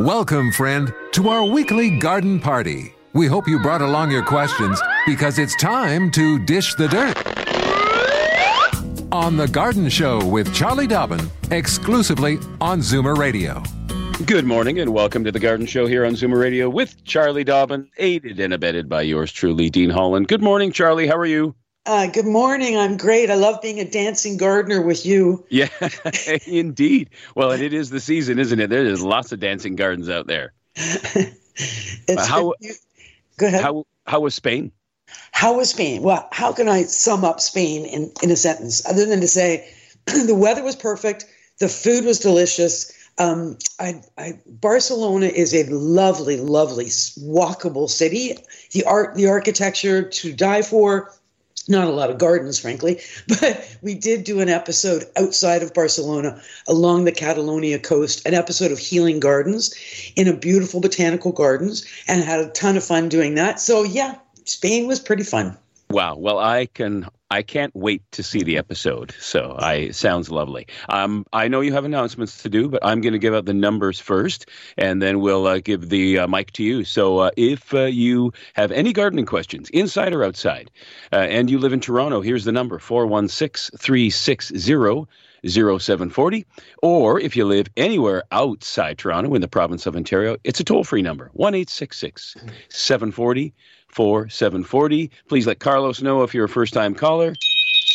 Welcome, friend, to our weekly garden party. We hope you brought along your questions because it's time to dish the dirt. On The Garden Show with Charlie Dobbin, exclusively on Zoomer Radio. Good morning and welcome to the Garden Show here on Zoomer Radio with Charlie Dobbin, aided and abetted by yours truly, Dean Holland. Good morning, Charlie. How are you? Uh, good morning. I'm great. I love being a dancing gardener with you. Yeah, indeed. Well, and it is the season, isn't it? There's lots of dancing gardens out there. it's how, go ahead. How, how was Spain? How was Spain? Well, how can I sum up Spain in, in a sentence other than to say the weather was perfect, the food was delicious. Um, I, I, Barcelona is a lovely, lovely, walkable city. The art, the architecture to die for not a lot of gardens, frankly, but we did do an episode outside of Barcelona along the Catalonia coast, an episode of Healing Gardens in a beautiful botanical gardens, and had a ton of fun doing that. So, yeah, Spain was pretty fun. Wow. Well, I can I can't wait to see the episode. So I sounds lovely. Um, I know you have announcements to do, but I'm going to give out the numbers first, and then we'll uh, give the uh, mic to you. So uh, if uh, you have any gardening questions, inside or outside, uh, and you live in Toronto, here's the number 416 360 0740. Or if you live anywhere outside Toronto in the province of Ontario, it's a toll free number 1 740 4740. Please let Carlos know if you're a first time caller.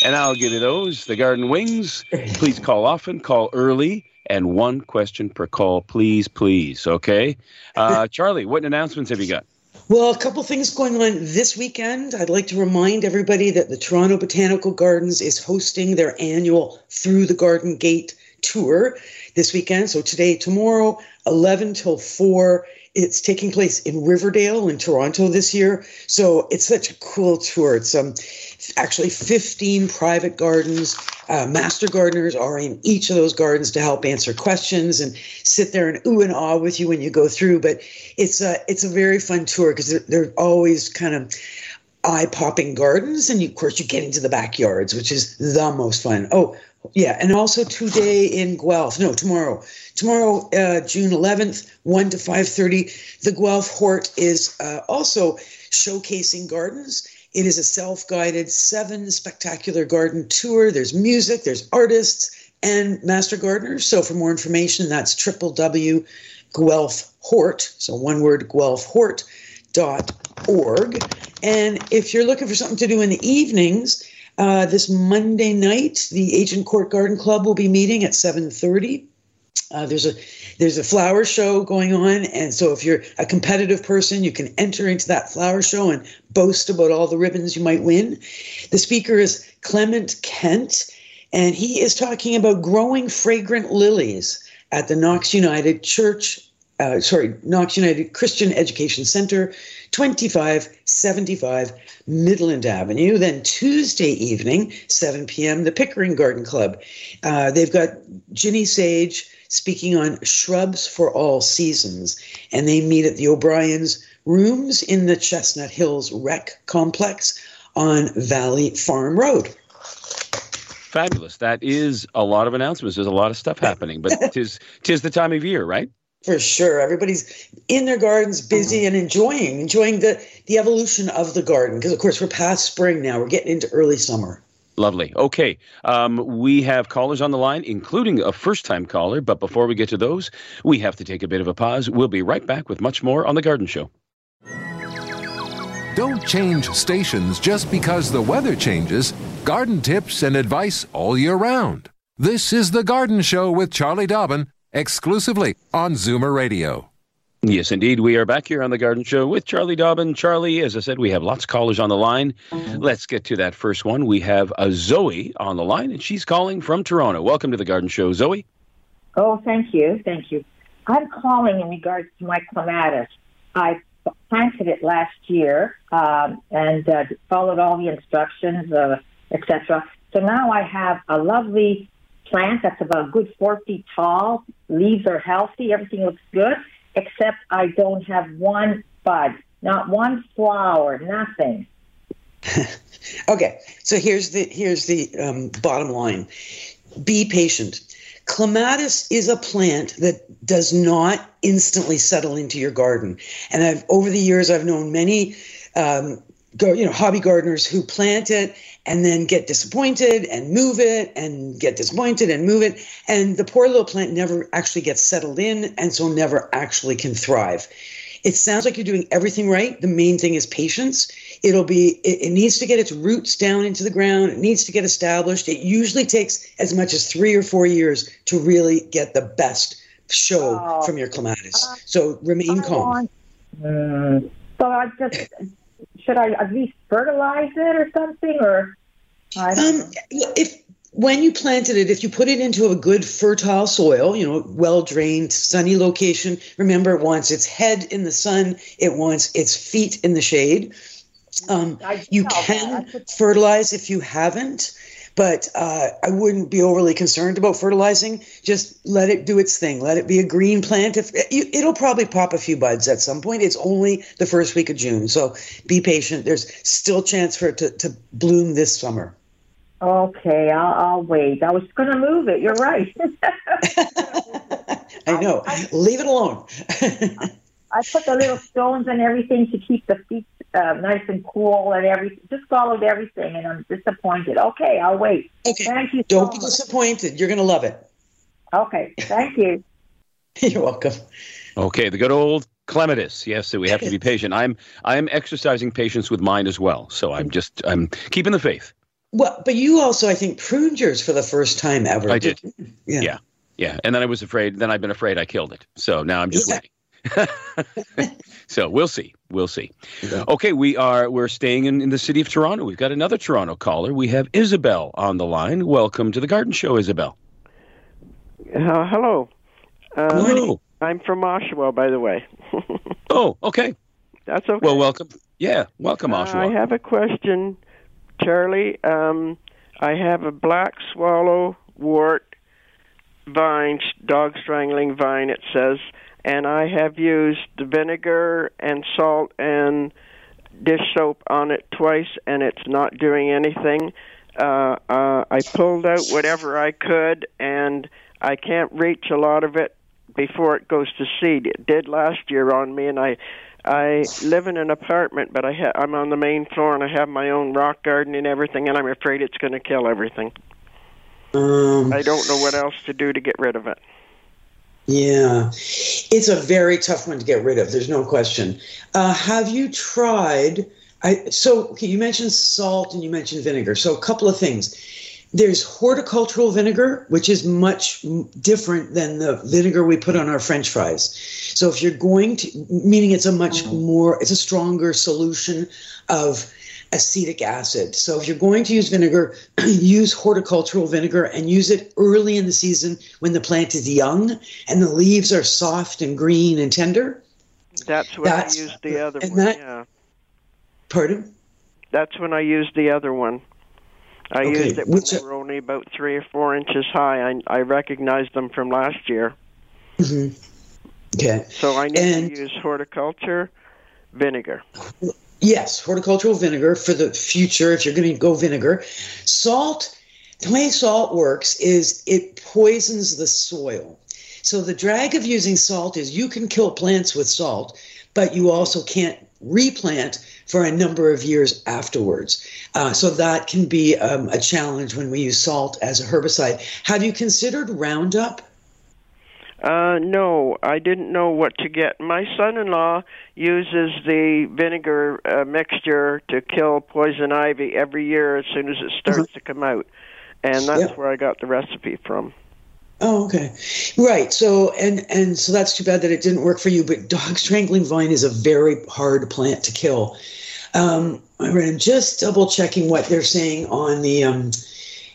And I'll give you those. The Garden Wings. Please call often, call early, and one question per call, please, please. Okay. Uh, Charlie, what announcements have you got? Well, a couple things going on this weekend. I'd like to remind everybody that the Toronto Botanical Gardens is hosting their annual Through the Garden Gate tour this weekend. So today, tomorrow, 11 till 4 it's taking place in Riverdale in Toronto this year. So it's such a cool tour. It's um, actually 15 private gardens. Uh, master gardeners are in each of those gardens to help answer questions and sit there and ooh and ah with you when you go through. But it's a, it's a very fun tour because they're, they're always kind of eye popping gardens. And you, of course, you get into the backyards, which is the most fun. Oh, yeah, and also today in Guelph. No, tomorrow. Tomorrow, uh, June 11th, 1 to 5.30. The Guelph Hort is uh, also showcasing gardens. It is a self-guided seven spectacular garden tour. There's music, there's artists, and master gardeners. So for more information, that's www Guelph Hort. So one word, Guelph Hort org. And if you're looking for something to do in the evenings, uh, this Monday night, the Agincourt Garden Club will be meeting at 7:30. Uh, there's a there's a flower show going on, and so if you're a competitive person, you can enter into that flower show and boast about all the ribbons you might win. The speaker is Clement Kent, and he is talking about growing fragrant lilies at the Knox United Church uh, sorry, Knox United Christian Education Center, 2575 Midland Avenue. Then Tuesday evening, 7 p.m., the Pickering Garden Club. Uh, they've got Ginny Sage speaking on shrubs for all seasons, and they meet at the O'Brien's rooms in the Chestnut Hills Rec Complex on Valley Farm Road. Fabulous. That is a lot of announcements. There's a lot of stuff happening, but tis tis the time of year, right? For sure. Everybody's in their gardens, busy and enjoying, enjoying the, the evolution of the garden. Because, of course, we're past spring now. We're getting into early summer. Lovely. Okay. Um, we have callers on the line, including a first time caller. But before we get to those, we have to take a bit of a pause. We'll be right back with much more on The Garden Show. Don't change stations just because the weather changes. Garden tips and advice all year round. This is The Garden Show with Charlie Dobbin exclusively on Zoomer Radio. Yes, indeed. We are back here on the Garden Show with Charlie Dobbin. Charlie, as I said, we have lots of callers on the line. Let's get to that first one. We have a Zoe on the line, and she's calling from Toronto. Welcome to the Garden Show, Zoe. Oh, thank you. Thank you. I'm calling in regards to my clematis. I planted it last year um, and uh, followed all the instructions, uh, etc. So now I have a lovely plant that's about a good four feet tall. Leaves are healthy. Everything looks good, except I don't have one bud, not one flower, nothing. okay, so here's the here's the um, bottom line: be patient. Clematis is a plant that does not instantly settle into your garden, and I've over the years I've known many, um, you know, hobby gardeners who plant it and then get disappointed and move it and get disappointed and move it, and the poor little plant never actually gets settled in, and so never actually can thrive. It sounds like you're doing everything right. The main thing is patience. It'll be, it, it, needs to get its roots down into the ground. It needs to get established. It usually takes as much as three or four years to really get the best show oh, from your clematis. Uh, so remain calm. Mm, so I just, should I at least fertilize it or something? Or, I don't um, know. If, when you planted it, if you put it into a good fertile soil, you know, well drained, sunny location, remember it wants its head in the sun, it wants its feet in the shade. Um, you can fertilize if you haven't, but uh, I wouldn't be overly concerned about fertilizing. Just let it do its thing. Let it be a green plant. If it'll probably pop a few buds at some point. It's only the first week of June, so be patient. There's still chance for it to, to bloom this summer. Okay, I'll, I'll wait. I was going to move it. You're right. I know. I, Leave it alone. I put the little stones and everything to keep the feet uh, nice and cool and everything. Just followed everything, and I'm disappointed. Okay, I'll wait. Okay. Thank you. Don't so be much. disappointed. You're going to love it. Okay. Thank you. You're welcome. Okay, the good old clematis. Yes, we have to be patient. I'm I'm exercising patience with mine as well. So I'm just I'm keeping the faith. Well, but you also, I think, pruned yours for the first time ever. I did. Yeah. yeah. Yeah. And then I was afraid, then I've been afraid I killed it. So now I'm just yeah. waiting. so we'll see. We'll see. Yeah. Okay, we are we're staying in, in the city of Toronto. We've got another Toronto caller. We have Isabel on the line. Welcome to the Garden Show, Isabel. Uh, hello. Uh, hello. I'm from Oshawa, by the way. oh, okay. That's okay. Well, welcome. Yeah, welcome, Oshawa. Uh, I have a question Charlie. Um, I have a black swallow wart vine, dog strangling vine, it says, and I have used vinegar and salt and dish soap on it twice, and it's not doing anything. Uh, uh, I pulled out whatever I could, and I can't reach a lot of it before it goes to seed. It did last year on me, and I I live in an apartment, but I ha- I'm on the main floor and I have my own rock garden and everything, and I'm afraid it's going to kill everything. Um, I don't know what else to do to get rid of it. Yeah, it's a very tough one to get rid of. There's no question. Uh, have you tried? I so okay, you mentioned salt and you mentioned vinegar. So a couple of things. There's horticultural vinegar, which is much different than the vinegar we put on our French fries. So if you're going to, meaning it's a much mm-hmm. more, it's a stronger solution of acetic acid. So if you're going to use vinegar, use horticultural vinegar and use it early in the season when the plant is young and the leaves are soft and green and tender. That's when That's, I used the other one. That, yeah. Pardon? That's when I used the other one. I okay. used it when Which, they were only about three or four inches high. I, I recognized them from last year. Mm-hmm. Okay. So I need and, to use horticulture vinegar. Yes, horticultural vinegar for the future if you're going to go vinegar. Salt, the way salt works is it poisons the soil. So the drag of using salt is you can kill plants with salt, but you also can't replant for a number of years afterwards. Uh, so that can be um, a challenge when we use salt as a herbicide. Have you considered Roundup? Uh, no, I didn't know what to get. My son-in-law uses the vinegar uh, mixture to kill poison ivy every year as soon as it starts mm-hmm. to come out, and that's yep. where I got the recipe from. Oh, okay, right. So, and and so that's too bad that it didn't work for you. But dog strangling vine is a very hard plant to kill. Um, I'm just double checking what they're saying on the, um,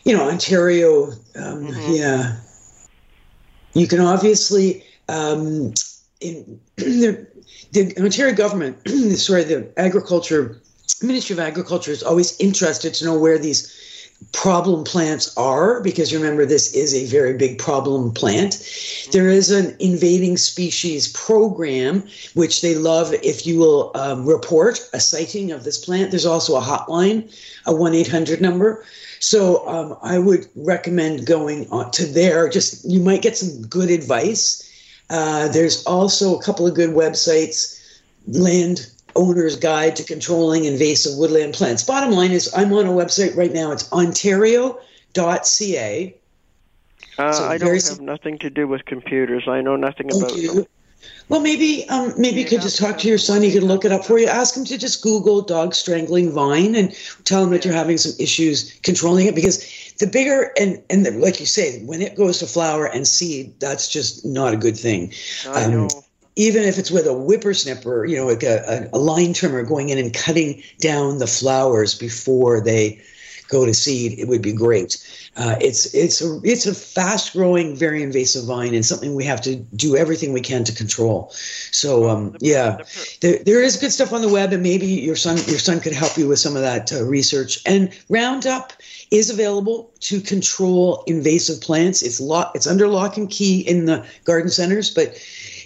you know, Ontario. Um, mm-hmm. Yeah, you can obviously um, in the, the Ontario government, sorry, the agriculture Ministry of Agriculture is always interested to know where these problem plants are because remember this is a very big problem plant. There is an invading species program which they love if you will um, report a sighting of this plant. There's also a hotline a 1-800 number so um, i would recommend going on to there just you might get some good advice uh, there's also a couple of good websites land owner's guide to controlling invasive woodland plants. Bottom line is, I'm on a website right now. It's ontario.ca. Uh, so I don't have nothing to do with computers. I know nothing about them. Well, maybe um, maybe you could just talk to your son. He can look it up for you. Ask him to just Google dog strangling vine and tell him that you're having some issues controlling it because the bigger and and the, like you say, when it goes to flower and seed, that's just not a good thing. I um, know even if it's with a whippersnipper, you know, like a, a, line trimmer going in and cutting down the flowers before they go to seed, it would be great. Uh, it's it's a it's a fast growing, very invasive vine, and something we have to do everything we can to control. So um, yeah, there, there is good stuff on the web, and maybe your son your son could help you with some of that uh, research. And Roundup is available to control invasive plants. It's lock it's under lock and key in the garden centers, but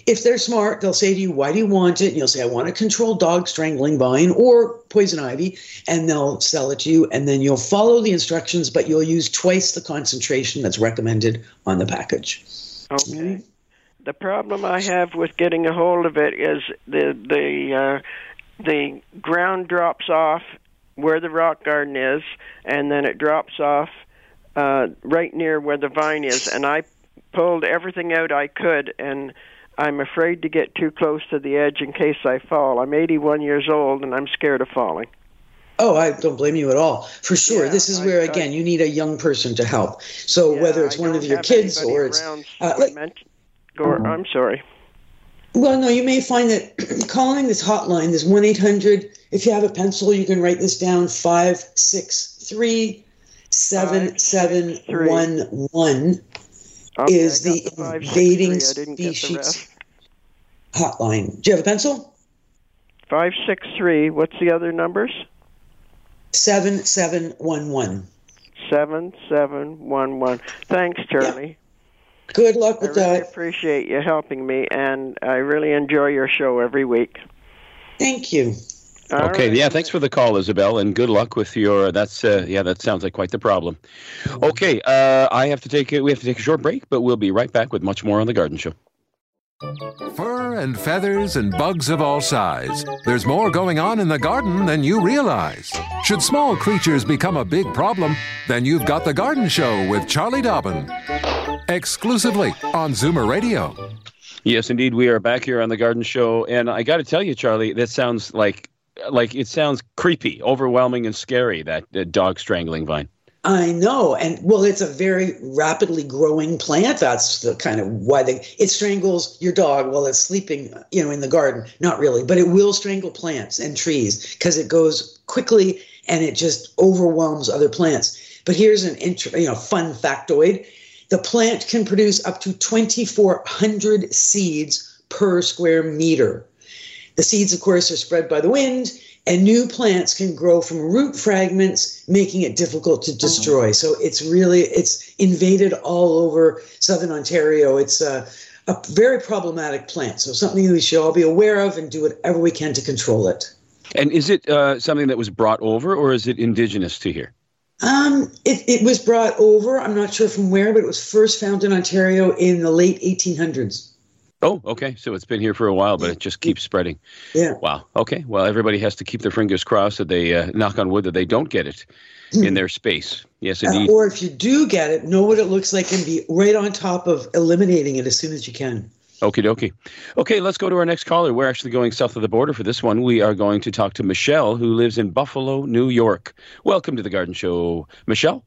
if they're smart, they'll say to you, Why do you want it? And you'll say, I want to control dog strangling vine or poison ivy. And they'll sell it to you. And then you'll follow the instructions, but you'll use twice the concentration that's recommended on the package. Okay. Mm-hmm. The problem I have with getting a hold of it is the the uh, the ground drops off where the rock garden is, and then it drops off uh, right near where the vine is. And I pulled everything out I could, and I'm afraid to get too close to the edge in case I fall. I'm 81 years old and I'm scared of falling. Oh, I don't blame you at all. For sure. Yeah, this is where, I, again, I, you need a young person to help. So yeah, whether it's one of your kids or it's. Uh, like, or, I'm sorry. Well, no, you may find that calling this hotline, this 1 800, if you have a pencil, you can write this down 563 7711 okay, is the, the invading species hotline. Do you have a pencil? 563. What's the other numbers? 7711. 7711. Thanks, Charlie. Yeah. Good luck with that. I really that. appreciate you helping me, and I really enjoy your show every week. Thank you. All okay, right. yeah, thanks for the call, Isabel, and good luck with your. That's uh, yeah, that sounds like quite the problem. Okay, uh, I have to take it we have to take a short break, but we'll be right back with much more on the Garden Show. Fur and feathers and bugs of all size. There's more going on in the garden than you realize. Should small creatures become a big problem, then you've got the Garden Show with Charlie Dobbin, exclusively on Zoomer Radio. Yes, indeed, we are back here on the Garden Show, and I got to tell you, Charlie, that sounds like like it sounds creepy, overwhelming, and scary. That, dog strangling vine. I know, and well, it's a very rapidly growing plant. That's the kind of why they it strangles your dog while it's sleeping, you know, in the garden. Not really, but it will strangle plants and trees because it goes quickly and it just overwhelms other plants. But here's an int- you know fun factoid: the plant can produce up to 2,400 seeds per square meter. The seeds, of course, are spread by the wind, and new plants can grow from root fragments, making it difficult to destroy. So it's really it's invaded all over southern Ontario. It's a, a very problematic plant. So something we should all be aware of and do whatever we can to control it. And is it uh, something that was brought over, or is it indigenous to here? Um, it, it was brought over. I'm not sure from where, but it was first found in Ontario in the late 1800s. Oh, okay. So it's been here for a while, but it just keeps spreading. Yeah. Wow. Okay. Well, everybody has to keep their fingers crossed that they uh, knock on wood that they don't get it in hmm. their space. Yes, uh, indeed. Uh, or if you do get it, know what it looks like and be right on top of eliminating it as soon as you can. Okie dokie. Okay, let's go to our next caller. We're actually going south of the border for this one. We are going to talk to Michelle, who lives in Buffalo, New York. Welcome to the Garden Show, Michelle.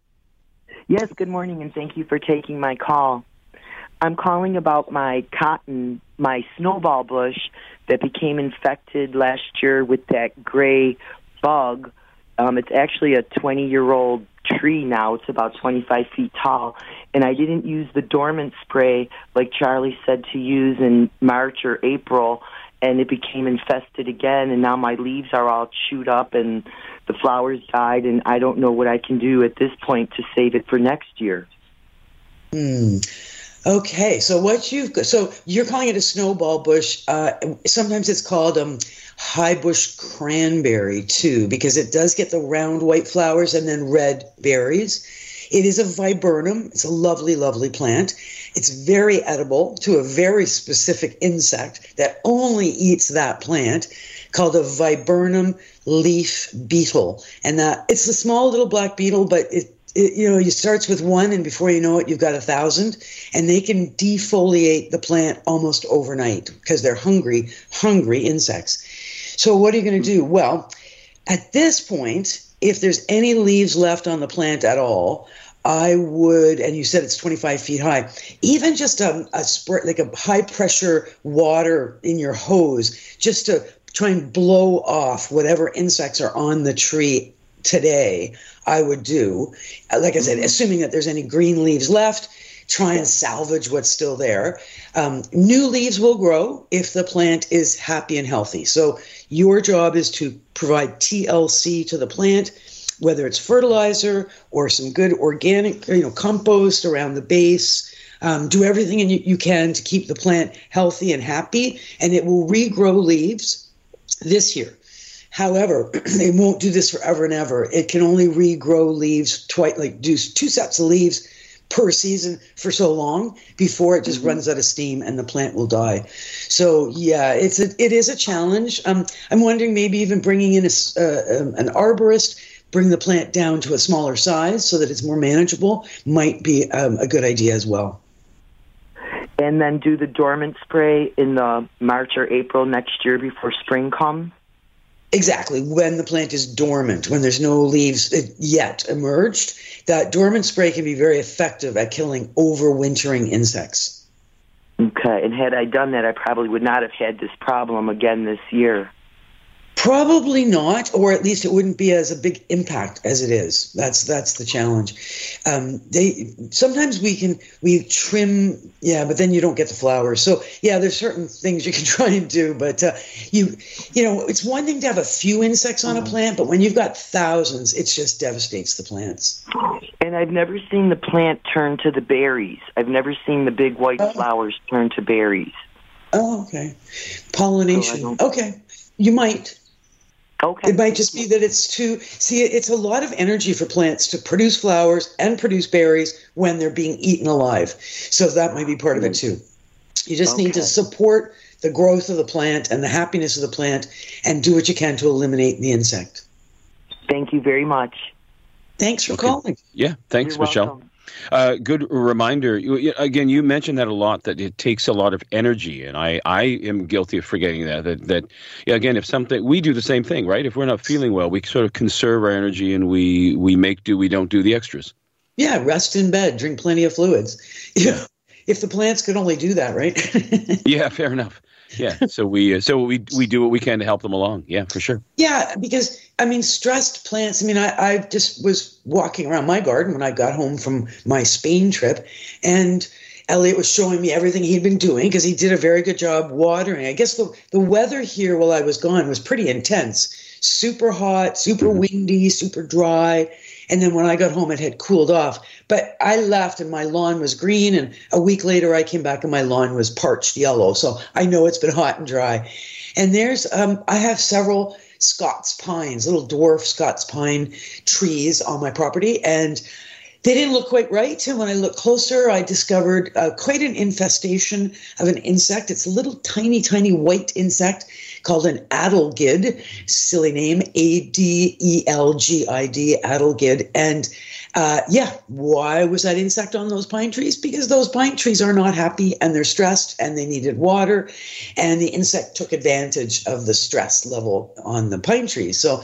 Yes, good morning, and thank you for taking my call. I'm calling about my cotton, my snowball bush that became infected last year with that gray bug. Um, it's actually a 20 year old tree now. It's about 25 feet tall. And I didn't use the dormant spray like Charlie said to use in March or April. And it became infested again. And now my leaves are all chewed up and the flowers died. And I don't know what I can do at this point to save it for next year. Hmm. Okay, so what you've got, so you're calling it a snowball bush. Uh, sometimes it's called um, high bush cranberry too, because it does get the round white flowers and then red berries. It is a viburnum. It's a lovely, lovely plant. It's very edible to a very specific insect that only eats that plant called a viburnum leaf beetle. And that it's a small little black beetle, but it it, you know, it starts with one, and before you know it, you've got a thousand, and they can defoliate the plant almost overnight because they're hungry, hungry insects. So, what are you going to do? Well, at this point, if there's any leaves left on the plant at all, I would, and you said it's 25 feet high, even just a, a spray, like a high pressure water in your hose, just to try and blow off whatever insects are on the tree today, I would do. Like I said, mm-hmm. assuming that there's any green leaves left, try and salvage what's still there. Um, new leaves will grow if the plant is happy and healthy. So your job is to provide TLC to the plant, whether it's fertilizer or some good organic, you know, compost around the base. Um, do everything you, you can to keep the plant healthy and happy, and it will regrow leaves this year. However, they won't do this forever and ever. It can only regrow leaves twice, like do two sets of leaves per season for so long before it just mm-hmm. runs out of steam and the plant will die. So yeah, it's a, it is a challenge. Um, I'm wondering maybe even bringing in a, uh, um, an arborist, bring the plant down to a smaller size so that it's more manageable might be um, a good idea as well. And then do the dormant spray in the March or April next year before spring comes. Exactly. When the plant is dormant, when there's no leaves uh, yet emerged, that dormant spray can be very effective at killing overwintering insects. Okay. And had I done that, I probably would not have had this problem again this year. Probably not, or at least it wouldn't be as a big impact as it is. That's that's the challenge. Um, they sometimes we can we trim, yeah, but then you don't get the flowers. So yeah, there's certain things you can try and do, but uh, you you know it's one thing to have a few insects on a mm. plant, but when you've got thousands, it just devastates the plants. And I've never seen the plant turn to the berries. I've never seen the big white oh. flowers turn to berries. Oh, okay. Pollination. So okay, you might. Okay. It might just be that it's too, see, it's a lot of energy for plants to produce flowers and produce berries when they're being eaten alive. So that might be part of it too. You just okay. need to support the growth of the plant and the happiness of the plant and do what you can to eliminate the insect. Thank you very much. Thanks for okay. calling. Yeah, thanks, You're Michelle. Welcome. Uh, good reminder. Again, you mentioned that a lot. That it takes a lot of energy, and I, I am guilty of forgetting that. That, that again, if something we do the same thing, right? If we're not feeling well, we sort of conserve our energy, and we we make do. We don't do the extras. Yeah, rest in bed, drink plenty of fluids. Yeah, if the plants could only do that, right? yeah, fair enough yeah. So we uh, so we we do what we can to help them along. Yeah, for sure. Yeah, because I mean, stressed plants. I mean, I I just was walking around my garden when I got home from my Spain trip, and Elliot was showing me everything he'd been doing because he did a very good job watering. I guess the the weather here while I was gone was pretty intense. Super hot, super mm-hmm. windy, super dry. And then when I got home, it had cooled off. But I left and my lawn was green. And a week later, I came back and my lawn was parched yellow. So I know it's been hot and dry. And there's, um, I have several Scots pines, little dwarf Scots pine trees on my property. And they didn't look quite right. And when I looked closer, I discovered uh, quite an infestation of an insect. It's a little tiny, tiny white insect called an adelgid. Silly name, A D E L G I D, adelgid. And uh, yeah, why was that insect on those pine trees? Because those pine trees are not happy and they're stressed and they needed water. And the insect took advantage of the stress level on the pine trees. So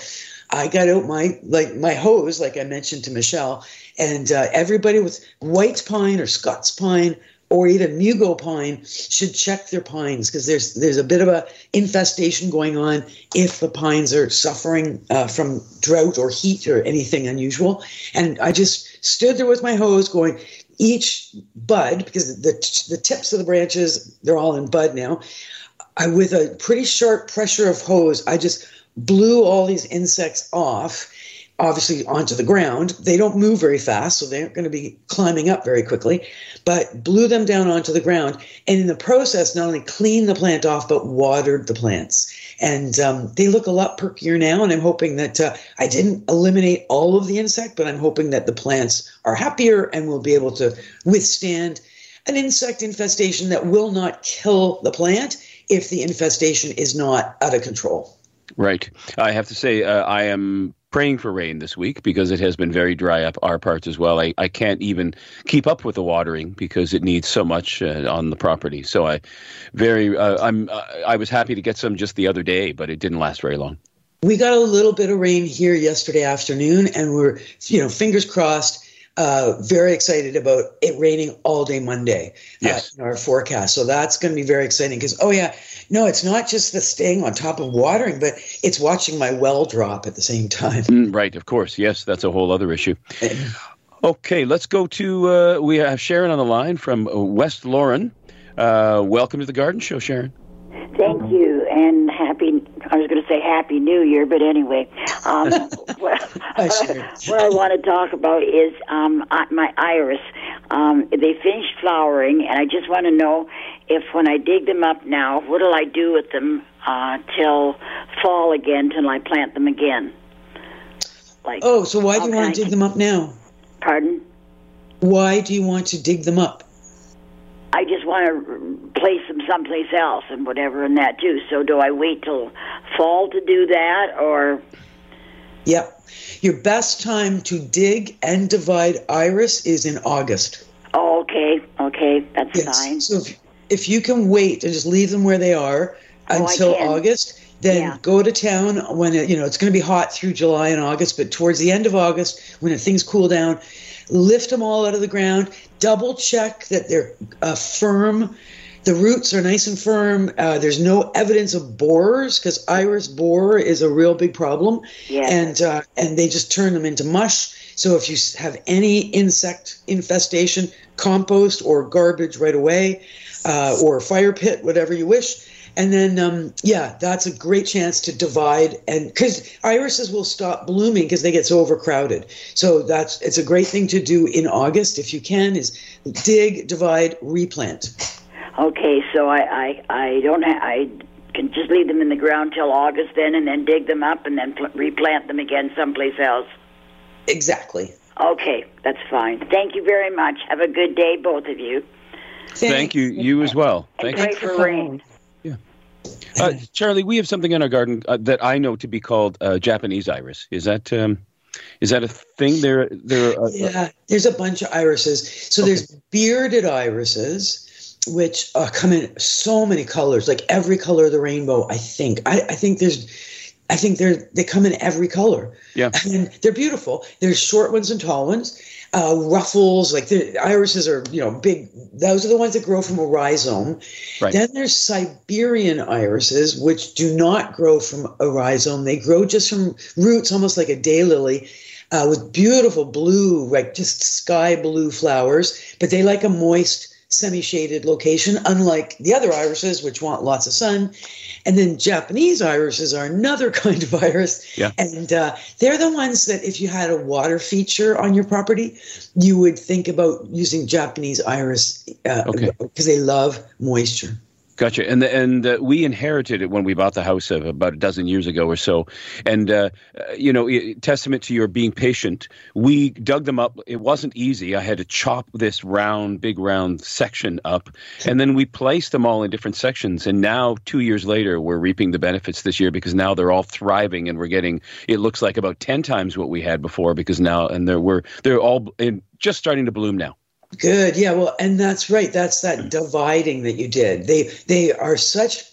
I got out my like my hose, like I mentioned to Michelle, and uh, everybody with white pine or Scots pine or even mugo pine should check their pines because there's there's a bit of a infestation going on if the pines are suffering uh, from drought or heat or anything unusual. And I just stood there with my hose going each bud because the the tips of the branches they're all in bud now. I with a pretty sharp pressure of hose, I just blew all these insects off obviously onto the ground. They don't move very fast, so they aren't going to be climbing up very quickly, but blew them down onto the ground. And in the process, not only cleaned the plant off, but watered the plants. And um, they look a lot perkier now. And I'm hoping that uh, I didn't eliminate all of the insect, but I'm hoping that the plants are happier and will be able to withstand an insect infestation that will not kill the plant if the infestation is not out of control. Right. I have to say, uh, I am praying for rain this week because it has been very dry up our parts as well. I, I can't even keep up with the watering because it needs so much uh, on the property. So I very uh, I'm uh, I was happy to get some just the other day, but it didn't last very long. We got a little bit of rain here yesterday afternoon, and we're you know fingers crossed uh, very excited about it raining all day Monday uh, yes. in our forecast. So that's going to be very exciting because, oh, yeah, no, it's not just the staying on top of watering, but it's watching my well drop at the same time. Mm, right, of course. Yes, that's a whole other issue. Okay, let's go to, uh, we have Sharon on the line from West Lorne. Uh, welcome to the Garden Show, Sharon. Thank you, and happy I was going to say Happy New Year, but anyway, um, what, what, I want to talk about is um, my iris. Um, they finished flowering, and I just want to know if when I dig them up now, what will I do with them uh, till fall again, till I plant them again? Like, oh, so why do you want to dig them up now? Pardon? Why do you want to dig them up? I just want to place them someplace else and whatever and that too. So do I wait till fall to do that or? Yep. Your best time to dig and divide iris is in August. Oh, okay. Okay. That's yes. fine. So if, if you can wait and just leave them where they are oh, until August, then yeah. go to town when it, you know it's going to be hot through July and August, but towards the end of August when things cool down, lift them all out of the ground, double check that they're uh, firm. The roots are nice and firm. Uh, there's no evidence of borers because iris borer is a real big problem, yeah. and uh, and they just turn them into mush. So if you have any insect infestation, compost or garbage right away, uh, or fire pit, whatever you wish and then, um, yeah, that's a great chance to divide, and because irises will stop blooming because they get so overcrowded. So that's it's a great thing to do in August if you can. Is dig, divide, replant. Okay, so I I, I don't ha- I can just leave them in the ground till August then, and then dig them up and then pl- replant them again someplace else. Exactly. Okay, that's fine. Thank you very much. Have a good day, both of you. Thank, Thank you. You as well. Thank and pray for rain. Uh, Charlie, we have something in our garden uh, that I know to be called uh, Japanese iris. Is that um, is that a thing? There, there. Uh, yeah, there's a bunch of irises. So okay. there's bearded irises, which uh, come in so many colors, like every color of the rainbow. I think. I, I think there's. I think they're they come in every color. Yeah, and they're beautiful. There's short ones and tall ones uh, ruffles, like the irises are, you know, big. Those are the ones that grow from a rhizome. Right. Then there's Siberian irises, which do not grow from a rhizome. They grow just from roots, almost like a daylily, uh, with beautiful blue, like just sky blue flowers. But they like a moist semi-shaded location, unlike the other irises, which want lots of sun. And then Japanese irises are another kind of iris, yeah. and uh, they're the ones that if you had a water feature on your property, you would think about using Japanese iris because uh, okay. they love moisture. Gotcha. And and uh, we inherited it when we bought the house of about a dozen years ago or so. And uh, uh, you know, testament to your being patient. We dug them up. It wasn't easy. I had to chop this round, big round section up, and then we placed them all in different sections. And now, two years later, we're reaping the benefits this year because now they're all thriving, and we're getting. It looks like about ten times what we had before because now, and they're we're they're all in, just starting to bloom now. Good. Yeah. Well, and that's right. That's that dividing that you did. They they are such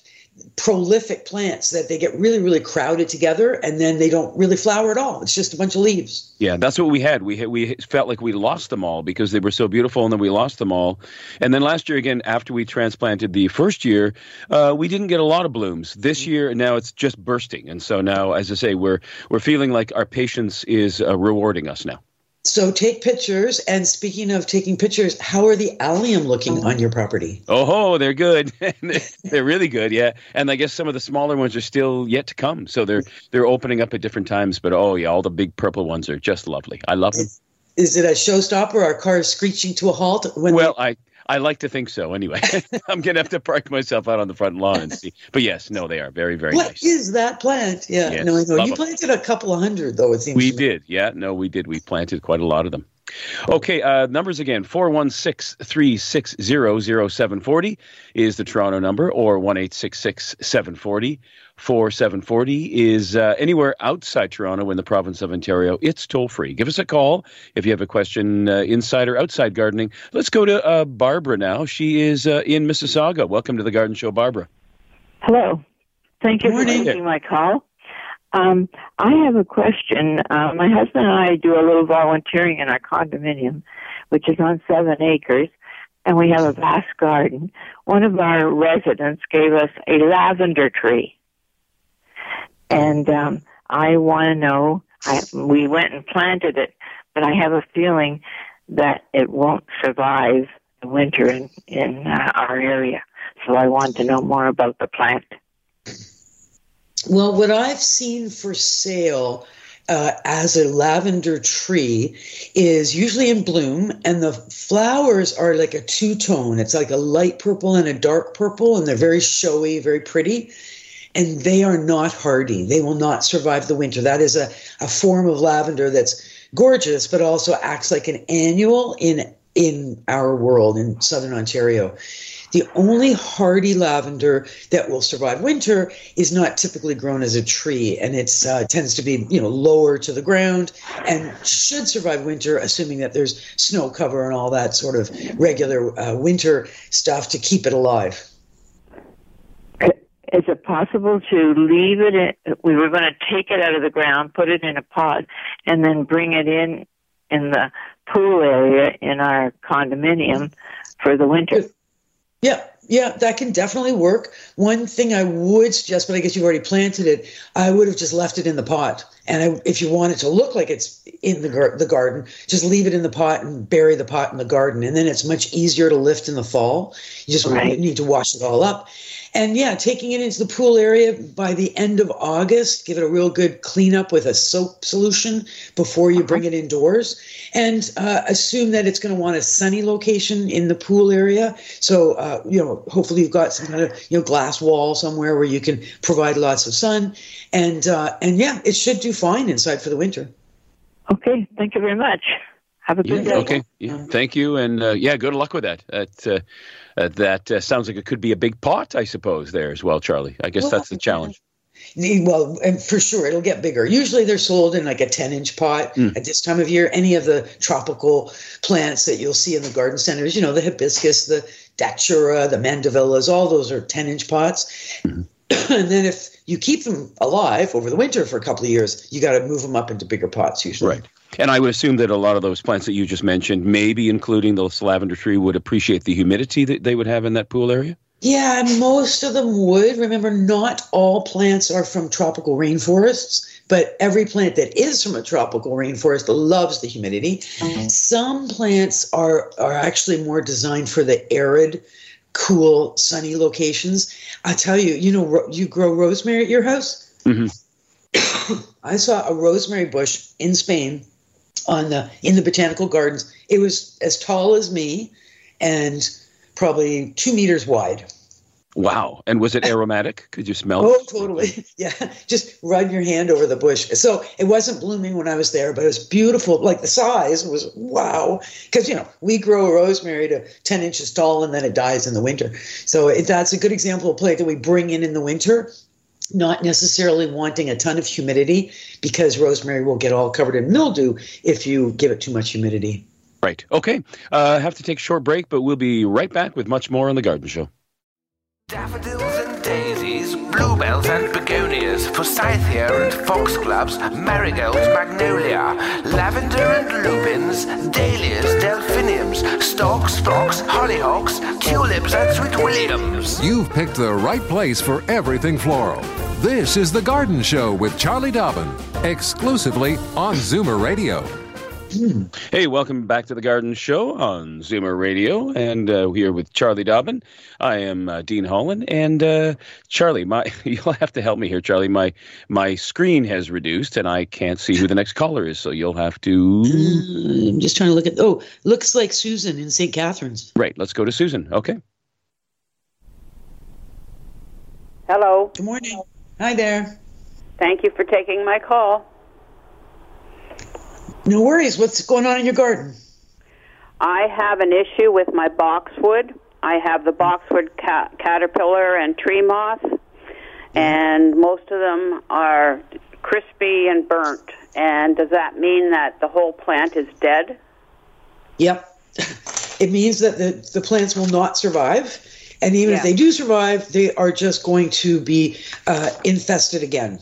prolific plants that they get really really crowded together and then they don't really flower at all it's just a bunch of leaves yeah that's what we had we had, we felt like we lost them all because they were so beautiful and then we lost them all and then last year again after we transplanted the first year uh, we didn't get a lot of blooms this year now it's just bursting and so now as i say we're we're feeling like our patience is uh, rewarding us now so take pictures. And speaking of taking pictures, how are the allium looking on your property? Oh, they're good. they're really good. Yeah, and I guess some of the smaller ones are still yet to come. So they're they're opening up at different times. But oh yeah, all the big purple ones are just lovely. I love them. Is, is it a showstopper? Are cars screeching to a halt? When well, they- I I like to think so. Anyway, I'm gonna have to park myself out on the front lawn and see. But yes, no, they are very, very what nice. What is that plant? Yeah, yes, no, I know. You planted a couple of hundred, though. It seems we did. Yeah, no, we did. We planted quite a lot of them. Okay, uh, numbers again 416 360 0740 is the Toronto number, or 1 740 4740 is uh, anywhere outside Toronto in the province of Ontario. It's toll free. Give us a call if you have a question uh, inside or outside gardening. Let's go to uh, Barbara now. She is uh, in Mississauga. Welcome to the Garden Show, Barbara. Hello. Thank you for taking my call. Um, I have a question. Uh, my husband and I do a little volunteering in our condominium, which is on seven acres, and we have a vast garden. One of our residents gave us a lavender tree and um, I want to know. I, we went and planted it, but I have a feeling that it won't survive the winter in in uh, our area. So I want to know more about the plant. Well, what I've seen for sale uh, as a lavender tree is usually in bloom, and the flowers are like a two tone. It's like a light purple and a dark purple, and they're very showy, very pretty and they are not hardy. They will not survive the winter. That is a, a form of lavender that's gorgeous, but also acts like an annual in in our world in southern Ontario. The only hardy lavender that will survive winter is not typically grown as a tree, and it uh, tends to be you know lower to the ground and should survive winter, assuming that there's snow cover and all that sort of regular uh, winter stuff to keep it alive. Is it possible to leave it? In, we were going to take it out of the ground, put it in a pot, and then bring it in in the pool area in our condominium for the winter. Yeah, yeah, that can definitely work. One thing I would suggest, but I guess you've already planted it, I would have just left it in the pot. And I, if you want it to look like it's in the, gar- the garden, just leave it in the pot and bury the pot in the garden. And then it's much easier to lift in the fall. You just right. need to wash it all up. And yeah, taking it into the pool area by the end of August, give it a real good cleanup with a soap solution before you bring it indoors. And uh, assume that it's going to want a sunny location in the pool area. So, uh, you know, hopefully you've got some kind of, you know, glass wall somewhere where you can provide lots of sun. And, uh, and yeah, it should do fine inside for the winter. Okay. Thank you very much. Have a good yeah, day. Okay. Yeah. Thank you. And uh, yeah, good luck with that. That, uh, uh, that uh, sounds like it could be a big pot, I suppose, there as well, Charlie. I guess well, that's the challenge. Well, and for sure, it'll get bigger. Usually they're sold in like a 10 inch pot mm. at this time of year. Any of the tropical plants that you'll see in the garden centers, you know, the hibiscus, the datura, the mandevillas, all those are 10 inch pots. Mm-hmm. and then if you keep them alive over the winter for a couple of years, you got to move them up into bigger pots usually. Right. And I would assume that a lot of those plants that you just mentioned, maybe including the lavender tree, would appreciate the humidity that they would have in that pool area? Yeah, most of them would. Remember, not all plants are from tropical rainforests, but every plant that is from a tropical rainforest loves the humidity. Mm-hmm. Some plants are, are actually more designed for the arid, cool, sunny locations. I tell you, you know, you grow rosemary at your house? Mm-hmm. I saw a rosemary bush in Spain on the in the botanical gardens. It was as tall as me and probably two meters wide. Wow. And was it aromatic? Could you smell it? oh, it? totally. Yeah. Just run your hand over the bush. So it wasn't blooming when I was there, but it was beautiful. Like the size was wow. Because, you know, we grow rosemary to 10 inches tall and then it dies in the winter. So it, that's a good example of a plant that we bring in in the winter not necessarily wanting a ton of humidity because rosemary will get all covered in mildew if you give it too much humidity. Right. Okay. Uh, I uh, have to take a short break, but we'll be right back with much more on The Garden Show. Daffodils and daisies bluebells and begonias, forsythia and foxgloves, marigolds, magnolia, lavender and lupins, dahlias, delphiniums, stalks, phlox, hollyhocks, tulips, and sweet williams. You've picked the right place for everything floral. This is The Garden Show with Charlie Dobbin, exclusively on Zoomer Radio. Hey, welcome back to the Garden Show on Zoomer Radio, and uh, here with Charlie Dobbin. I am uh, Dean Holland, and uh, Charlie, my you'll have to help me here, Charlie. My my screen has reduced, and I can't see who the next caller is, so you'll have to. Uh, I'm just trying to look at. Oh, looks like Susan in St. Catharines. Right, let's go to Susan. Okay. Hello. Good morning. Hi there. Thank you for taking my call. No worries. What's going on in your garden? I have an issue with my boxwood. I have the boxwood ca- caterpillar and tree moth, and most of them are crispy and burnt. And does that mean that the whole plant is dead? Yep. It means that the, the plants will not survive. And even Yeah. if they do survive, they are just going to be uh, infested again.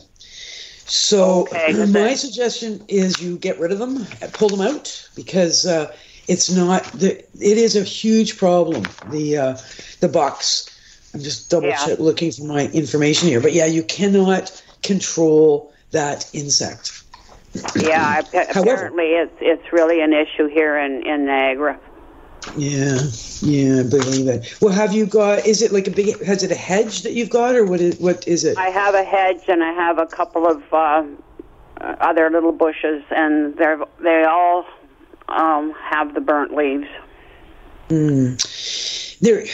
So Okay, my then. suggestion is you get rid of them, pull them out because uh, it's not. The, it is a huge problem. The uh, the box. I'm just double Yeah. check, looking for my information here, but yeah, you cannot control that insect. Yeah, However- apparently it's it's really an issue here in in Niagara. Yeah, yeah, I believe it. Well, have you got? Is it like a big? Has it a hedge that you've got, or what is what is it? I have a hedge and I have a couple of uh, other little bushes, and they're they all um, have the burnt leaves. Mm. There.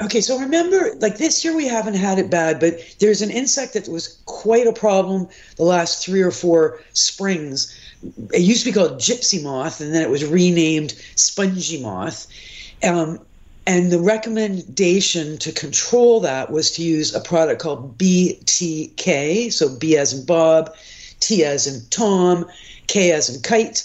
Okay, so remember, like this year we haven't had it bad, but there's an insect that was quite a problem the last three or four springs. It used to be called gypsy moth, and then it was renamed spongy moth. Um, and the recommendation to control that was to use a product called BTK, so B as in Bob, T as in Tom, K as in kite.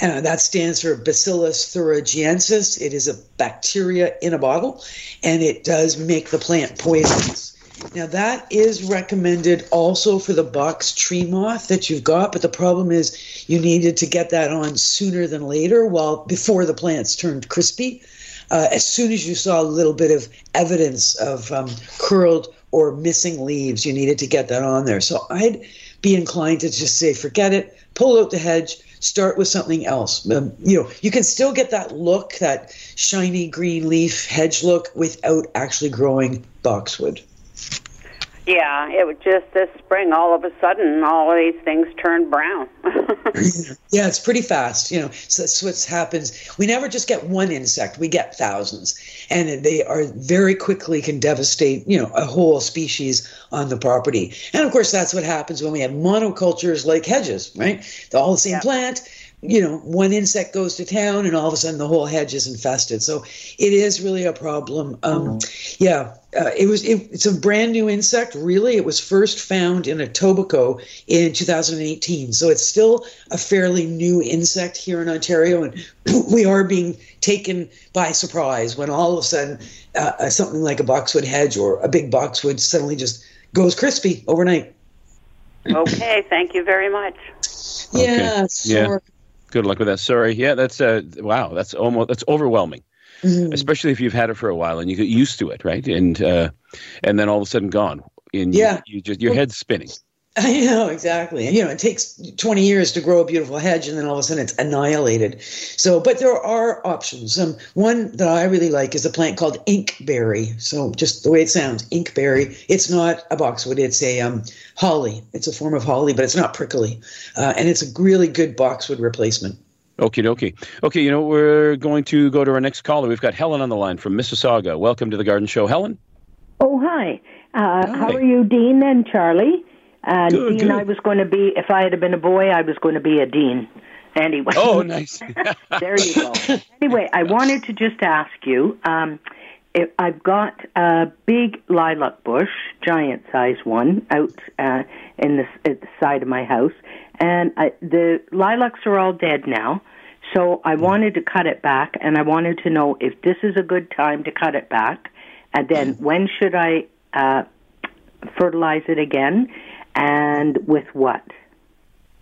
Uh, that stands for Bacillus thuringiensis. It is a bacteria in a bottle, and it does make the plant poisonous. Now that is recommended also for the box tree moth that you've got, but the problem is you needed to get that on sooner than later, while before the plants turned crispy. Uh, as soon as you saw a little bit of evidence of um, curled or missing leaves, you needed to get that on there. So I'd be inclined to just say, forget it, pull out the hedge, start with something else. Um, you know, you can still get that look, that shiny green leaf hedge look, without actually growing boxwood. Yeah, it was just this spring. All of a sudden, all of these things turned brown. Yeah, it's pretty fast. You know, so that's what happens. We never just get one insect; we get thousands, and they are very quickly can devastate you know a whole species on the property. And of course, that's what happens when we have monocultures like hedges, right? They're all the same plant. You know, one insect goes to town, and all of a sudden the whole hedge is infested. So it is really a problem. Um, yeah, uh, it was. It, it's a brand new insect. Really, it was first found in Etobicoke in 2018. So it's still a fairly new insect here in Ontario, and we are being taken by surprise when all of a sudden uh, uh, something like a boxwood hedge or a big boxwood suddenly just goes crispy overnight. okay, thank you very much. Yeah, Yeah. sure. Good luck with that. Sorry. Yeah, that's uh, wow. That's almost that's overwhelming. Mhm. especially if you've had it for a while and you get used to it, right? And uh, and then all of a sudden gone. And you- Yeah. you, just your head's spinning. I know exactly. You know, it takes 20 years to grow a beautiful hedge, and then all of a sudden it's annihilated. So, but there are options. Um, one that I really like is a plant called inkberry. So, just the way it sounds, inkberry. It's not a boxwood. It's a um, holly. It's a form of holly, but it's not prickly, uh, and it's a really good boxwood replacement. Okie dokie. Okay, you know we're going to go to our next caller. We've got Helen on the line from Mississauga. Welcome to the Garden Show, Helen. Oh, hi. Uh, How are you, Dean and Charlie? Uh, Good, Dean, good. I was going to be, if I had been a boy, I was going to be a Dean. Anyway. Oh, nice. there you go. Anyway, I wanted to just ask you um, if I've got a big lilac bush, giant size one, out uh, in the, at the side of my house, and I, the lilacs are all dead now. So I wanted to cut it back, and I wanted to know if this is a good time to cut it back, and then when should I uh, fertilize it again, and with what?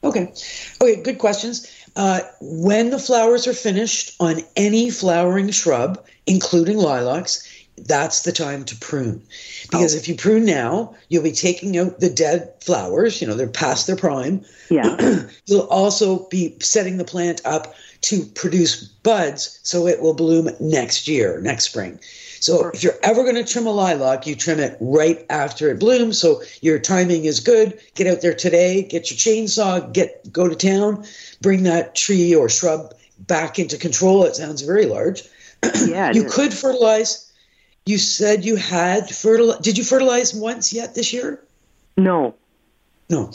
Okay. Okay, good questions. Uh, when the flowers are finished on any flowering shrub, including lilacs, that's the time to prune. Because oh. if you prune now, you'll be taking out the dead flowers, you know, they're past their prime. Yeah. you'll also be setting the plant up to produce buds so it will bloom next year, next spring. So if you're ever going to trim a lilac, you trim it right after it blooms. So your timing is good. Get out there today, get your chainsaw, get go to town, bring that tree or shrub back into control. It sounds very large. Yeah. you could fertilize. You said you had fertilize. Did you fertilize once yet this year? No. No.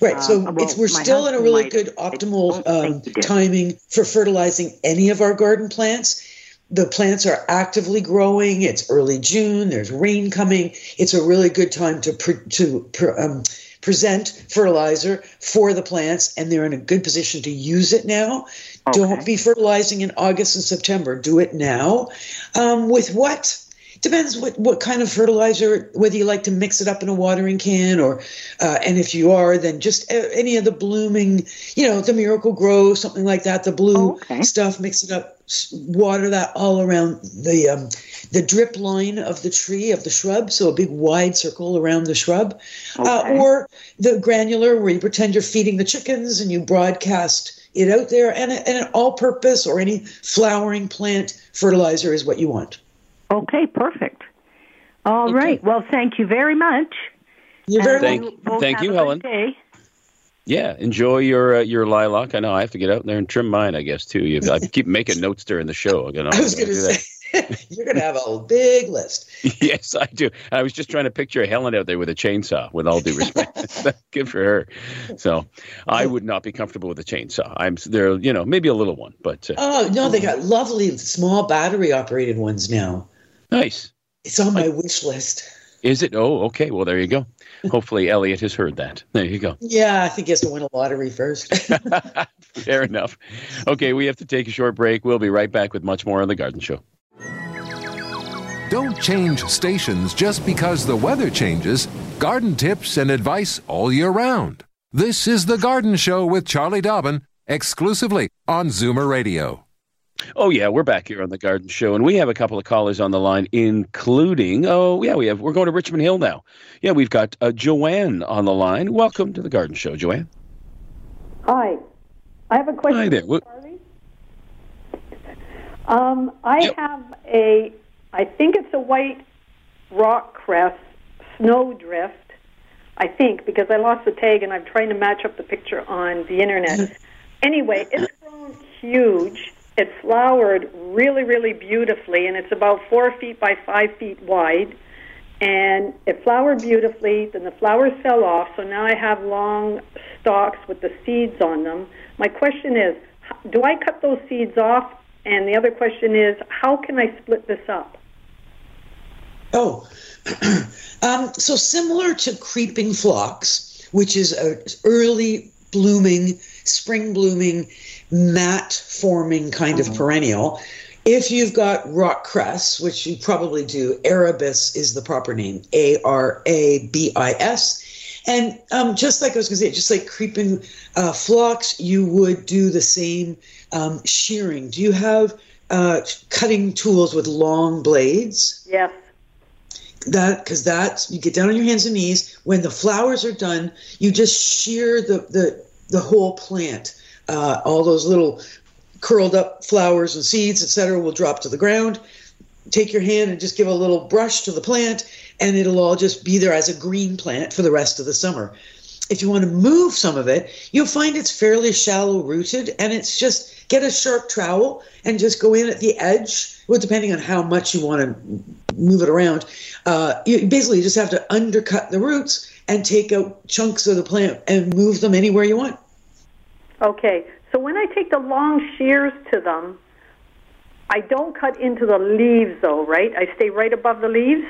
Right. So uh, well, we're still in a really good optimal um, timing for fertilizing any of our garden plants the plants are actively growing. It's early June. There's rain coming. It's a really good time to pre- to pre- um, present fertilizer for the plants, and they're in a good position to use it now. Okay. Don't be fertilizing in August and September. Do it now. Um, with what? Depends what, what kind of fertilizer, whether you like to mix it up in a watering can or, uh, and if you are, then just any of the blooming, you know, the Miracle-Gro, something like that, the blue okay. stuff, mix it up, water that all around the, um, the drip line of the tree, of the shrub, so a big wide circle around the shrub. Uh, okay. Uh, or the granular where you pretend you're feeding the chickens and you broadcast it out there and, and an all-purpose or any flowering plant fertilizer is what you want. Okay, perfect. All okay. right. Well, thank you very much. You're very thank, thank you, Helen. Yeah, enjoy your uh, your lilac. I know I have to get out there and trim mine. I guess too. You, I keep making notes during the show. You know, I was going to say. You're going to have a big list. yes, I do. I was just trying to picture Helen out there with a chainsaw, with all due respect. Good for her. So I would not be comfortable with a chainsaw. I'm there, you know, maybe a little one, but. Uh, oh, no, they got lovely small battery operated ones now. Nice. It's on my wish list. Is it? Oh, okay. Well, there you go. Hopefully, Elliot has heard that. There you go. Yeah, I think he has to win a lottery first. Fair enough. Okay, we have to take a short break. We'll be right back with much more on The Garden Show. Don't change stations just because the weather changes. Garden tips and advice all year round. This is The Garden Show with Charlie Dobbin, exclusively on Zoomer Radio. Oh yeah, we're back here on the Garden Show, and we have a couple of callers on the line, including oh yeah, we have we're going to Richmond Hill now. Yeah, we've got uh, Joanne on the line. Welcome to the Garden Show, Joanne. Hi, I have a question. Hi there. Um, I yep. have a, I think it's a white rock cress snowdrift. I think because I lost the tag and I'm trying to match up the picture on the internet. anyway, it's grown huge it flowered really, really beautifully, and it's about four feet by five feet wide. And it flowered beautifully. Then the flowers fell off, so now I have long stalks with the seeds on them. My question is, do I cut those seeds off? And the other question is, how can I split this up? Oh, um, so similar to creeping phlox, which is an early blooming, spring blooming mat forming kind of mm-hmm. perennial. If you've got rock cress, which you probably do, Arabis is the proper name, A R A B I S. And um, just like I was going to say, just like creeping uh, phlox, you would do the same um, shearing. Do you have uh, cutting tools with long blades? Yes. That because that you get down on your hands and knees. When the flowers are done, you just shear the the the whole plant uh, all those little curled up flowers and seeds, etc., will drop to the ground. Take your hand and just give a little brush to the plant, and it'll all just be there as a green plant for the rest of the summer. If you want to move some of it, you'll find it's fairly shallow rooted, and it's just get a sharp trowel and just go in at the edge. Well, depending on how much you want to move it around, uh, you basically just have to undercut the roots and take out chunks of the plant and move them anywhere you want. Okay, so when I take the long shears to them, I don't cut into the leaves though, right? I stay right above the leaves?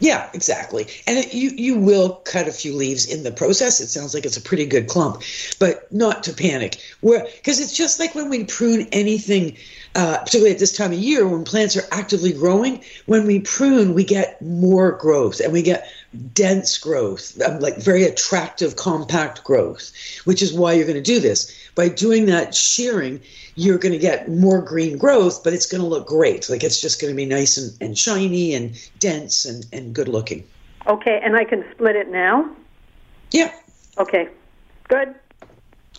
Yeah, exactly. And you you will cut a few leaves in the process. It sounds like it's a pretty good clump, but not to panic. Where because it's just like when we prune anything, uh, particularly at this time of year when plants are actively growing. When we prune, we get more growth and we get dense growth, um, like very attractive, compact growth, which is why you're going to do this. By doing that shearing, you're going to get more green growth, but it's going to look great. Like it's just going to be nice and, and shiny and dense and, and good looking. Okay, and I can split it now? Yeah. Okay, good.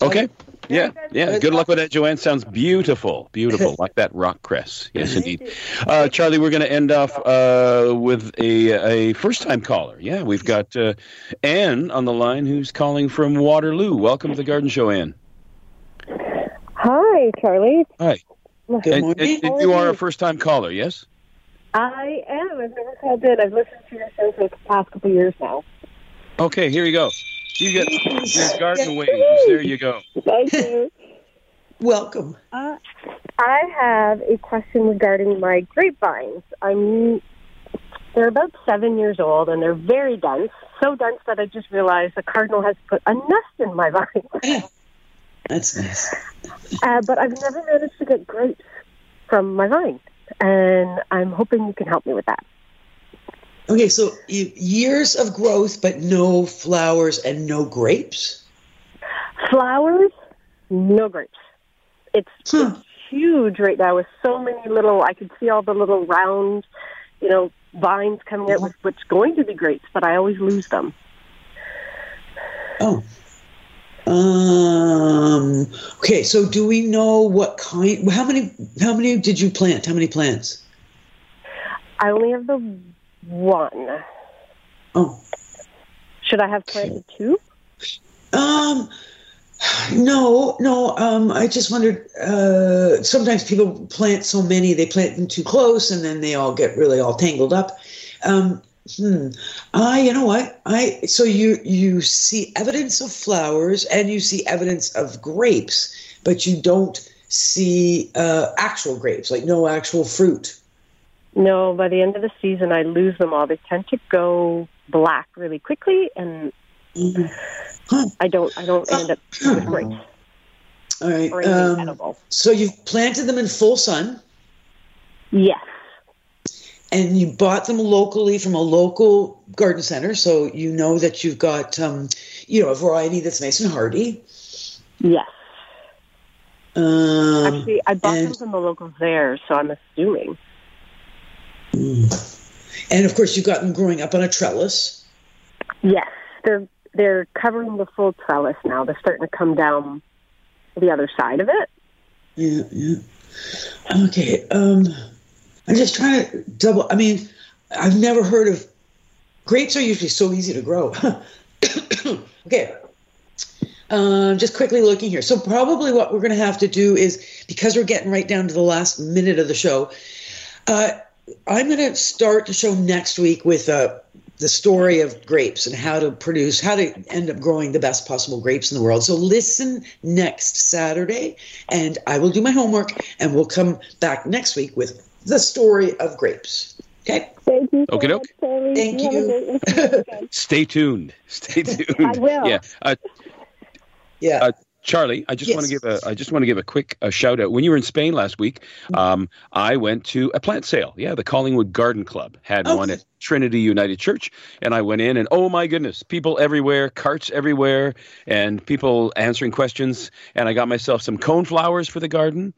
Okay. Yeah, yeah. Good luck with that, Joanne. Sounds beautiful, beautiful, like that rock cress. Yes, indeed. Uh, Charlie, we're going to end off uh, with a a first time caller. Yeah, we've got uh, Anne on the line, who's calling from Waterloo. Welcome to the Garden Show, Anne. Hi, Charlie. Hi. Good And, morning. and you are a first time caller, yes? I am. I've never called in. I've listened to your show for the past couple years now. Okay, here you go. You get your garden waves. There you go. Thank you. Welcome. Uh, I have a question regarding my grapevines. I'm they're about seven years old and they're very dense, so dense that I just realized the cardinal has put a nest in my vine. That's nice. uh, but I've never managed to get grapes from my vine, and I'm hoping you can help me with that. Okay, so years of growth, but no flowers and no grapes. Flowers, no grapes. It's, it's huge right now with so many little. I could see all the little round, you know, vines coming out with what's going to be grapes, but I always lose them. Oh. Um. Okay. So, do we know what kind? How many? How many did you plant? How many plants? I only have the one. Oh. Should I have planted two? Um. No, no. Um. I just wondered. Uh. Sometimes people plant so many, they plant them too close, and then they all get really all tangled up. Um. Hmm. I. You know what? I. So you you see evidence of flowers and you see evidence of grapes, but you don't see uh, actual grapes, like no actual fruit. No, by the end of the season, I lose them all. They tend to go black really quickly, and I don't. I don't end up with grapes. All right. Um, so you've planted them in full sun. Yes. And you bought them locally from a local garden center, so you know that you've got, um, you know, a variety that's nice and hardy. Yes. Um, Actually, I bought them from the local there, so I'm assuming. And of course, you've got them growing up on a trellis. Yes, they're they're covering the full trellis now. They're starting to come down the other side of it. Yeah, yeah. Okay. Um, I'm just trying to double. I mean, I've never heard of grapes. Are usually so easy to grow. okay. Um, just quickly looking here. So probably what we're going to have to do is because we're getting right down to the last minute of the show. Uh, I'm going to start the show next week with uh, the story of grapes and how to produce, how to end up growing the best possible grapes in the world. So listen next Saturday, and I will do my homework, and we'll come back next week with the story of grapes. Okay. Thank you. Okie doke. Thank you. Stay tuned. Stay tuned. I will. Yeah. Uh, yeah. Uh, Charlie, I just want to give a I just want to give a quick uh shout out. When you were in Spain last week, um, I went to a plant sale. Yeah, the Collingwood Garden Club had Oh, one at Trinity United Church, and I went in, and oh my goodness, people everywhere, carts everywhere, and people answering questions. And I got myself some cone flowers for the garden,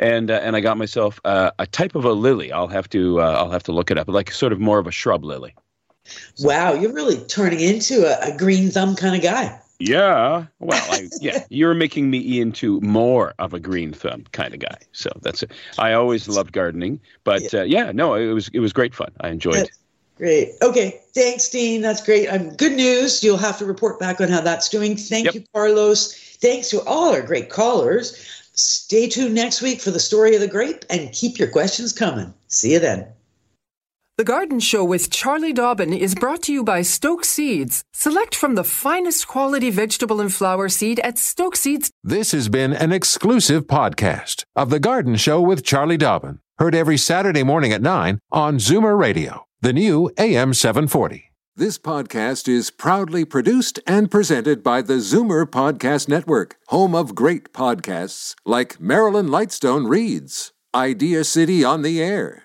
and uh, and I got myself uh, a type of a lily. I'll have to uh, I'll have to look it up, like sort of more of a shrub lily. Wow, you're really turning into a, a green thumb kind of guy. Yeah. Well, I, yeah, you're making me into more of a green thumb kind of guy. So that's it. I always loved gardening, but uh, yeah, no, it was it was great fun. I enjoyed. it. Great. Okay. Thanks, Dean. That's great. Um, good news. You'll have to report back on how that's doing. Thank Yep. you, Carlos. Thanks to all our great callers. Stay tuned next week for the story of the grape and keep your questions coming. See you then. The Garden Show with Charlie Dobbin is brought to you by Stokes Seeds. Select from the finest quality vegetable and flower seed at Stokes Seeds. This has been an exclusive podcast of The Garden Show with Charlie Dobbin. Heard every Saturday morning at 9 on Zoomer Radio, the new AM 740. This podcast is proudly produced and presented by the Zoomer Podcast Network, home of great podcasts like Marilyn Lightstone Reads, Idea City on the Air,